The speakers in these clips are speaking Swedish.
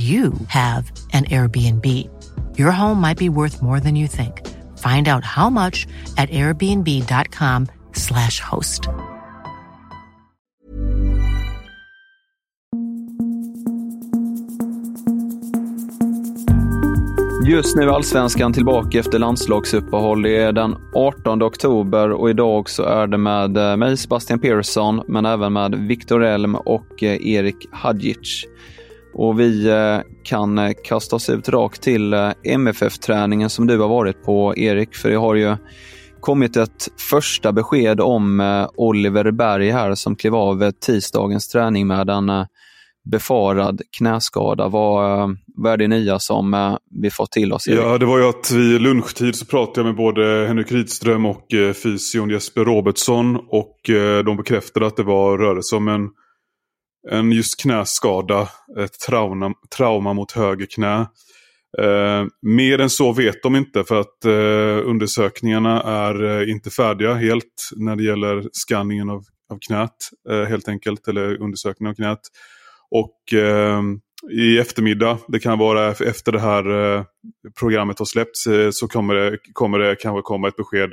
you have an Airbnb. Your home might be worth more than you think. Find out how much at airbnb.com/slash host. Just nu är Allsvenskan tillbaka efter landslagsuppehåll. Det är den 18 oktober och idag så är det med eh, mig, Sebastian Persson, men även med Viktor Elm och eh, Erik Hadjic. Och vi eh, kan eh, kasta oss ut rakt till eh, MFF-träningen som du har varit på, Erik. För det har ju kommit ett första besked om Oliver Berg här som klev av tisdagens träning med en befarad knäskada. Vad, vad är det nya som vi fått till oss? Ja, det var ju att vid lunchtid så pratade jag med både Henrik Rydström och fysion Jesper Robertsson. Och de bekräftade att det var rörelse om en, en just knäskada. Ett trauma, trauma mot höger knä. Eh, mer än så vet de inte för att eh, undersökningarna är eh, inte färdiga helt när det gäller skanningen av, av knät. Eh, helt enkelt, eller undersökningen av knät. Och eh, i eftermiddag, det kan vara efter det här eh, programmet har släppts, eh, så kommer det, kommer det kanske komma ett besked,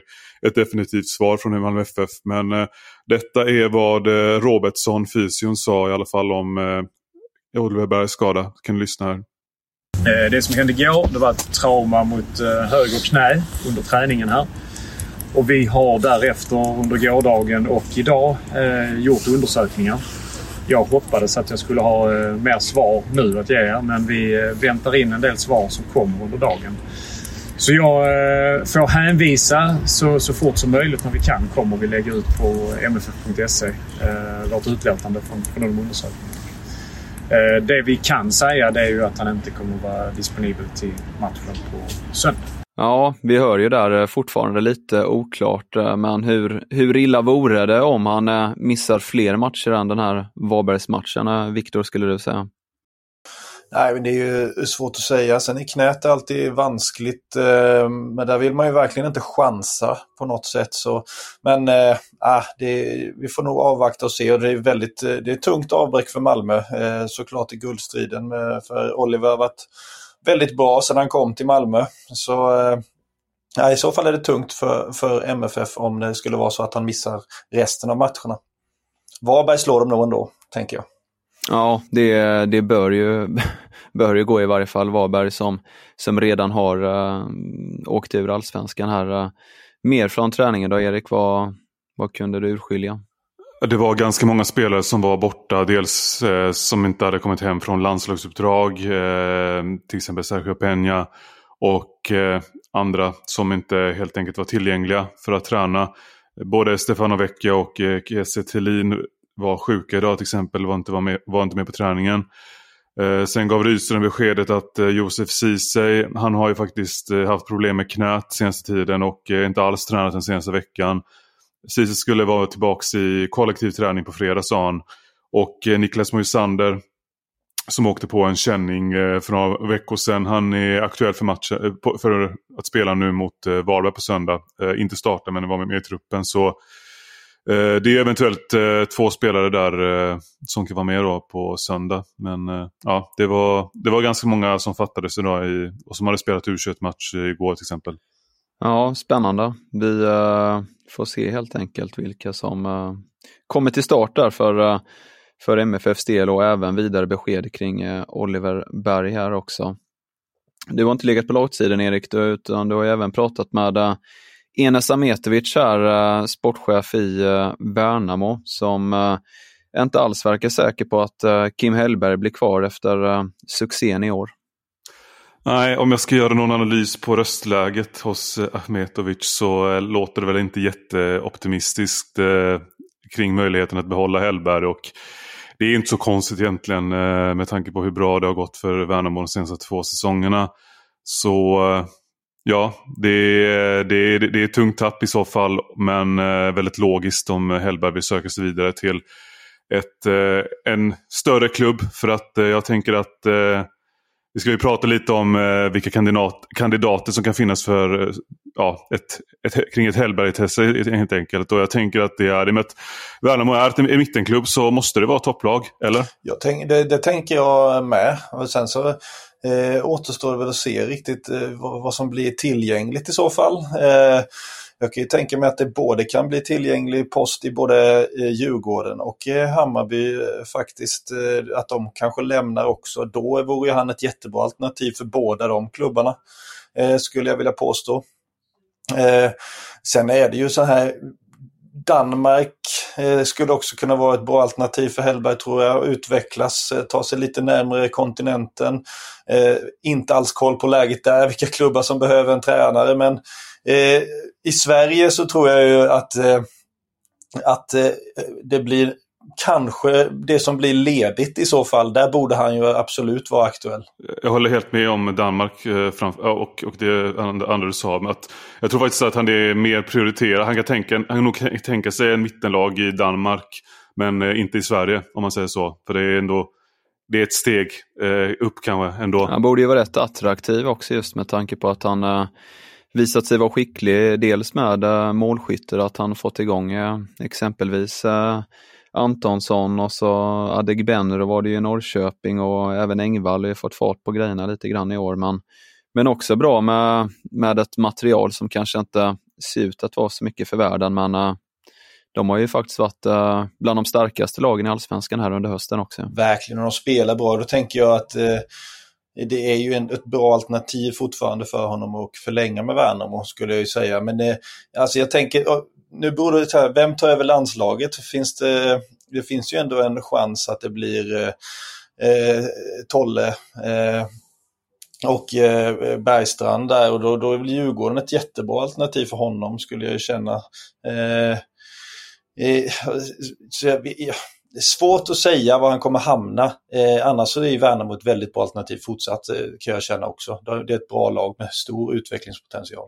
ett definitivt svar från Malmö FF. Men eh, detta är vad Robertsson, fysion, sa i alla fall om eh, Oliver Bergs skada. Kan du lyssna här. Det som hände igår det var ett trauma mot höger knä under träningen här. Och vi har därefter under gårdagen och idag gjort undersökningar jag hoppades att jag skulle ha eh, mer svar nu att ge er, men vi eh, väntar in en del svar som kommer under dagen. Så jag eh, får hänvisa så, så fort som möjligt när vi kan kommer vi lägga ut på mff.se vårt utlåtande från, från de undersökningarna. Eh, det vi kan säga det är ju att han inte kommer att vara disponibel till matchen på söndag. Ja, vi hör ju där eh, fortfarande lite oklart, eh, men hur, hur illa vore det om han missar fler matcher än den här Varbergsmatchen, Viktor, skulle du säga? Nej, men det är ju svårt att säga. Sen är knät alltid vanskligt, eh, men där vill man ju verkligen inte chansa på något sätt. Så, men eh, ah, det, vi får nog avvakta och se. Och det är väldigt eh, det är ett tungt avbräck för Malmö, eh, såklart i guldstriden. För Oliver har varit väldigt bra sedan han kom till Malmö. Så eh, i så fall är det tungt för, för MFF om det skulle vara så att han missar resten av matcherna. Varberg slår dem nog ändå, tänker jag. Ja, det, det bör, ju, bör ju gå i varje fall. Varberg som, som redan har uh, åkt ur allsvenskan här. Uh, mer från träningen då, Erik? Vad, vad kunde du urskilja? Det var ganska många spelare som var borta. Dels eh, som inte hade kommit hem från landslagsuppdrag. Eh, till exempel Sergio Peña. Och eh, andra som inte helt enkelt var tillgängliga för att träna. Både Stefano Vecchia och eh, Kiese Thelin var sjuka idag till exempel. Var inte, var med, var inte med på träningen. Eh, sen gav Rydström beskedet att eh, Josef Ceesay, han har ju faktiskt eh, haft problem med knät senaste tiden och eh, inte alls tränat den senaste veckan. Ceesay skulle vara tillbaka i kollektiv träning på fredag sa han. Och eh, Niklas Moisander som åkte på en känning eh, för några veckor sedan. Han är aktuell för, matchen, eh, för att spela nu mot eh, Varberg på söndag. Eh, inte starta men vara med i truppen. Så Eh, det är eventuellt eh, två spelare där eh, som kan vara med då på söndag. Men ja, det var, det var ganska många som fattades idag i, och som hade spelat U21-match igår till exempel. Ja, spännande. Vi uh, får se helt enkelt vilka som uh, kommer till start där. För uh, för MFFs del och även vidare besked kring Oliver Berg här också. Du har inte legat på lagsidan Erik, utan du har även pratat med Enes Ametovic här, eh, sportchef i eh, Värnamo, som eh, inte alls verkar säker på att Kim Hellberg blir kvar efter succén i år. Nej, om jag ska göra någon analys på röstläget hos Ahmetovic så låter det väl inte jätteoptimistiskt kring möjligheten att behålla Hellberg. Och det är inte så konstigt egentligen med tanke på hur bra det har gått för Värnamo de senaste två säsongerna. Så ja, det, det, är, det är ett tungt tapp i så fall men eh, väldigt logiskt om Hellberg vill söka sig vidare till ett, eh, en större klubb. För att eh, jag tänker att vi ska ju prata lite om vilka kandidat, kandidater som kan finnas för ja, ett, ett, kring ett Hellberg-test helt enkelt. Och jag tänker att det är, i och med att Värnamo är en mittenklubb så måste det vara topplag, eller? Jag tänk, det, det tänker jag med. Och sen så eh, återstår väl att se riktigt eh, vad, vad, som blir tillgängligt i så fall. Eh, jag kan ju tänka mig att det både kan bli tillgänglig post i både eh, Djurgården och eh, Hammarby eh, faktiskt. Eh, att de kanske lämnar också. Då vore han ett jättebra alternativ för båda de klubbarna. Eh, skulle jag vilja påstå. Eh, sen är det ju så här Danmark eh, skulle också kunna vara ett bra alternativ för Hellberg tror jag. Utvecklas, eh, ta sig lite närmare kontinenten. Eh, inte alls koll på läget där, vilka klubbar som behöver en tränare men I Sverige så tror jag ju att, att det blir kanske det som blir ledigt i så fall. Där borde han ju absolut vara aktuell. Jag håller helt med om Danmark och, och det andra du sa. Att jag tror faktiskt att han är mer prioriterad. Han kan, tänka, han kan nog tänka sig en mittenlag i Danmark. Men inte i Sverige om man säger så. För det är ändå det är ett steg upp kanske ändå. Han borde ju vara rätt attraktiv också just med tanke på att han visat sig vara skicklig, dels med målskytter, att han fått igång exempelvis Antonsson och så Adegbenro var det ju i Norrköping och även Engvall har ju fått fart på grejerna lite grann i år. Men, men också bra med, med ett material som kanske inte ser ut att vara så mycket för världen men eh, de har ju faktiskt varit eh, bland de starkaste lagen i Allsvenskan här under hösten också. Verkligen, och de spelar bra. Då tänker jag att eh, det är ju en, ett bra alternativ fortfarande för honom att förlänga med Värnamo skulle jag ju säga. Men det, alltså jag tänker, nu beror det här, vem tar över landslaget? Finns det, det finns ju ändå en chans att det blir eh, eh, Tolle eh, och eh, Bergstrand där och då, då är väl Djurgården ett jättebra alternativ för honom skulle jag ju känna. Eh, eh så jag, det är svårt att säga var han kommer hamna. Eh, annars så är ju Värnamo ett väldigt bra alternativ fortsatt, eh, kan jag känna också. Det är ett bra lag med stor utvecklingspotential.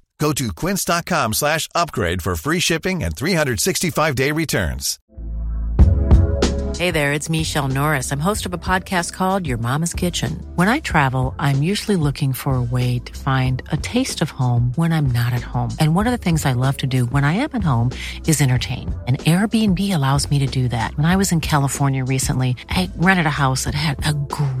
Go to quince.com slash upgrade for free shipping and 365-day returns. Hey there, it's Michelle Norris. I'm host of a podcast called Your Mama's Kitchen. When I travel, I'm usually looking for a way to find a taste of home when I'm not at home. And one of the things I love to do when I am at home is entertain. And Airbnb allows me to do that. When I was in California recently, I rented a house that had a great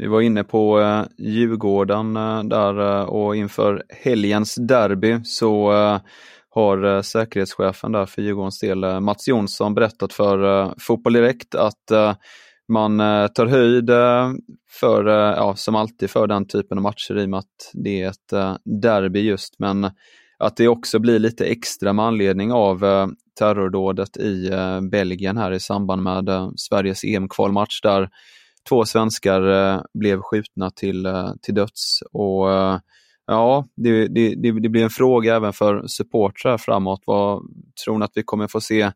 Vi var inne på eh, Djurgården eh, där eh, och inför helgens derby så eh, har eh, säkerhetschefen där för Djurgårdens del, eh, Mats Jonsson, berättat för eh, Fotboll Direkt att eh, man eh, tar höjd eh, för, eh, ja, som alltid för den typen av matcher i och med att det är ett eh, derby just, men att det också blir lite extra med anledning av eh, terrordådet i eh, Belgien här i samband med Sveriges EM-kvalmatch där två svenskar eh, blev skjutna till, eh, till döds. Och eh, ja, det, det, det, det, blir en fråga även för supportrar framåt. Vad, tror ni att vi kommer få se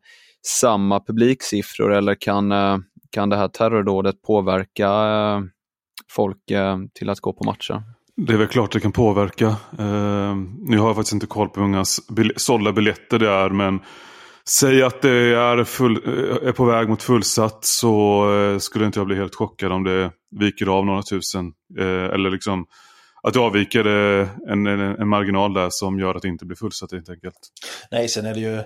samma publiksiffror eller kan, eh, kan det här terrordådet påverka eh, folk eh, till att gå på matcher? Det är väl klart det kan påverka. Uh, nu har jag faktiskt inte koll på hur många sålda biljetter det är men Säg att det är, full, eh, är på väg mot fullsatt så eh, skulle inte jag bli helt chockad om det viker av några tusen. Eh, eller liksom att det avviker en, en, en, marginal där som gör att det inte blir fullsatt helt enkelt. Nej, sen är det ju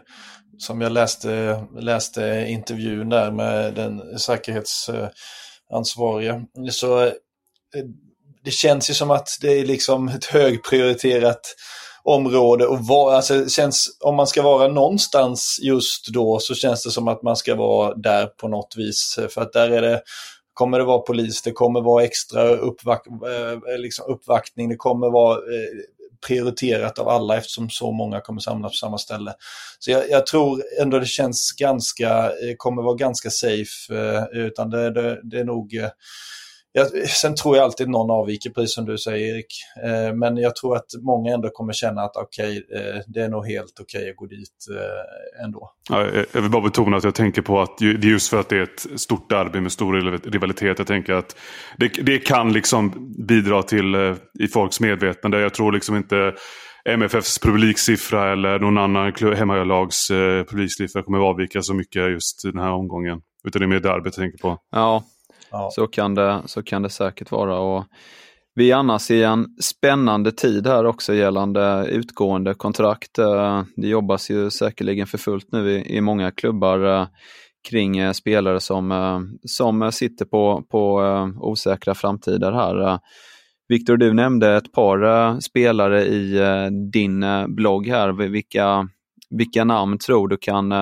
som jag läste, läste intervjun där med den säkerhetsansvariga. Så det känns ju som att det är liksom ett högprioriterat område och var, alltså, känns, om man ska vara någonstans just då så känns det som att man ska vara där på något vis. För att där är det kommer det vara polis, det kommer vara extra uppvak eh, liksom uppvaktning, det kommer vara eh, prioriterat av alla eftersom så många kommer samlas på samma ställe. Så jag, jag tror ändå det känns ganska, eh, kommer vara ganska safe, utan det, det, det är nog jag, sen tror jag alltid någon avviker, precis som du säger Erik. Eh, men jag tror att många ändå kommer känna att okej, okay, eh, det är nog helt okej okay att gå dit eh, ändå. Ja, jag vill bara betona att jag tänker på att det är just för att det är ett stort derby med stor rivalitet. Jag tänker att det, det kan liksom bidra till eh, i folks medvetande. Jag tror liksom inte MFFs publiksiffra eller någon annan hemmalags eh, publiksiffra kommer att avvika så mycket just den här omgången. Utan det är mer derbyt jag tänker på. Ja, Ja. Så, kan det, så kan det säkert vara. Och vi är annars i en spännande tid här också gällande utgående kontrakt. Eh, det jobbas ju säkerligen för fullt nu i, i många klubbar eh, kring eh, spelare som, som sitter på, på osäkra framtider här. Viktor, du nämnde ett par spelare i din blogg här. Vilka, vilka namn tror du kan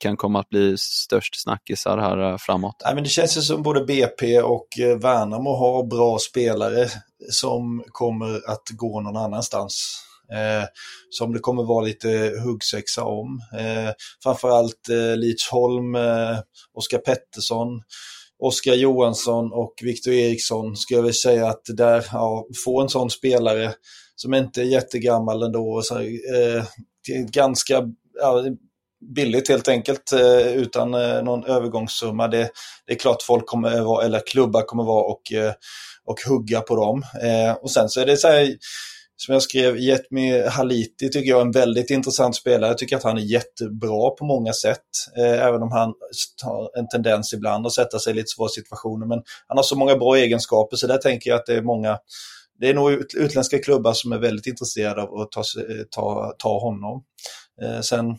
kan komma att bli störst snackisar här eh, framåt? Nej, men det känns ju som både BP och eh, Värnamo har bra spelare som kommer att gå någon annanstans. Eh, som det kommer vara lite huggsexa om. Eh, framförallt eh, Lidsholm, eh, Oskar Pettersson, Oskar Johansson och Viktor Eriksson skulle jag vilja säga att där, ja, få en sån spelare som inte är jättegammal ändå, så, eh, ganska ja, billigt helt enkelt eh, utan eh, någon övergångssumma. Det, det är klart folk kommer vara, eller klubbar kommer vara och, eh, och hugga på dem. Och sen så är det så här, som jag skrev, Jetmi Haliti tycker jag är en väldigt intressant spelare. Jag tycker att han är jättebra på många sätt. även om han har en tendens ibland att sätta sig i lite svåra situationer. Men han har så många bra egenskaper så där tänker jag att det är många det är nog utländska klubbar som är väldigt intresserade av att ta, ta, ta honom. sen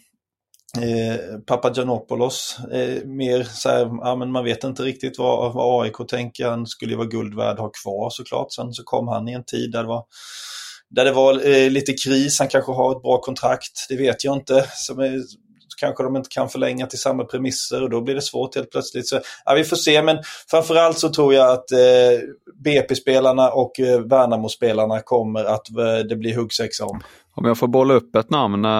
Eh, Papagiannopoulos, eh, mer så här, ja, men man vet inte riktigt vad, vad AIK tänker. Han skulle ju vara guld värd att ha kvar såklart. Sen så kom han i en tid där det var, där det var eh, lite kris. Han kanske har ett bra kontrakt, det vet jag inte. Som är, kanske de inte kan förlänga till samma premisser och då blir det svårt helt plötsligt. Så, ja, vi får se, men framförallt så tror jag att eh, BP-spelarna och eh, Värnamo-spelarna kommer att eh, det blir huggsexa om. Om jag får bolla upp ett namn eh,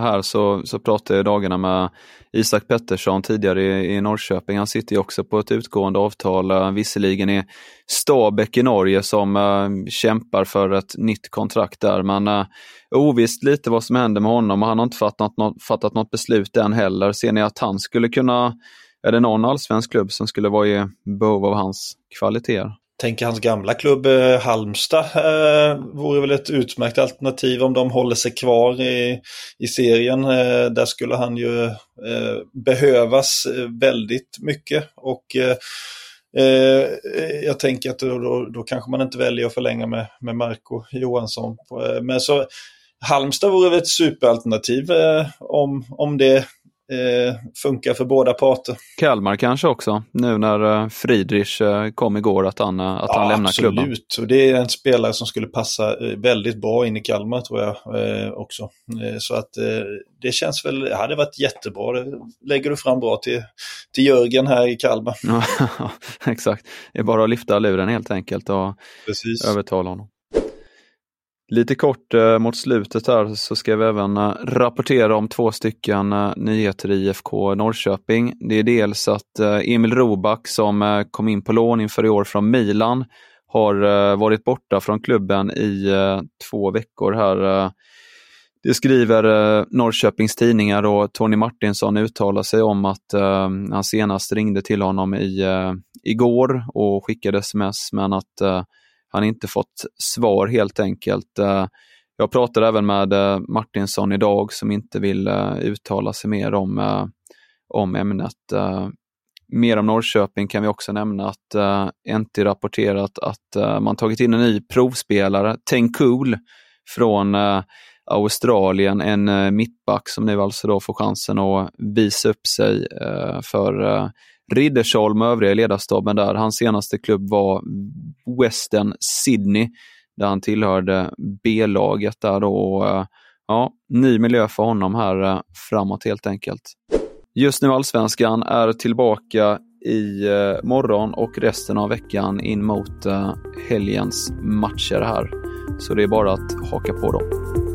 här så, så pratade jag dagarna med Isak Pettersson tidigare i, i Norrköping. Han sitter ju också på ett utgående avtal, eh, visserligen i Stabäck i Norge som uh, kämpar för ett nytt kontrakt där. Men uh, ovisst lite vad som händer med honom och han har inte fattat något, fattat något beslut än heller. Ser ni att han skulle kunna, är det någon allsvensk klubb som skulle vara i behov av hans kvaliteter? Tänker hans gamla klubb eh, Halmstad eh, vore väl ett utmärkt alternativ om de håller sig kvar i, i serien. Eh, där skulle han ju eh, behövas eh, väldigt mycket och eh, eh, jag tänker att då, då, då, kanske man inte väljer att förlänga med, med Marco Johansson. Eh, men så Halmstad vore väl ett superalternativ om, om det funkar för båda parter. Kalmar kanske också, nu när eh, Friedrich eh, kom igår, att han, att ja, han lämnar absolut. klubban. Absolut, och det är en spelare som skulle passa väldigt bra in i Kalmar tror jag också. så att det känns väl, det hade varit jättebra. Det lägger du fram bra till, till Jörgen här i Kalmar. Exakt. Det är bara att lyfta luren helt enkelt och Precis. övertala honom. Lite kort eh, mot slutet här så ska vi även eh, rapportera om två stycken eh, nyheter i IFK Norrköping. Det är dels att eh, Emil Roback som eh, kom in på lån inför i år från Milan har eh, varit borta från klubben i eh, två veckor här. Eh. Det skriver Norrköpings tidningar och Tony Martinsson uttalar sig om att han senast ringde till honom i, igår och skickade sms men att han inte fått svar helt enkelt. Eh, jag pratade även med eh, Martinsson idag som inte vill eh, uttala sig mer om, om ämnet. Mer om Norrköping kan vi också nämna att NT rapporterat att man tagit in en ny provspelare, Cool från Australien, en mittback som nu alltså då får chansen att visa upp sig för Riddersholm och övriga ledarstaben där. Hans senaste klubb var Western Sydney där han tillhörde B-laget där då. Eh, ja, ny miljö för honom här eh, framåt helt enkelt. Just nu Allsvenskan är tillbaka i eh, morgon och resten av veckan in mot helgens matcher här. Så det är bara att haka på dem.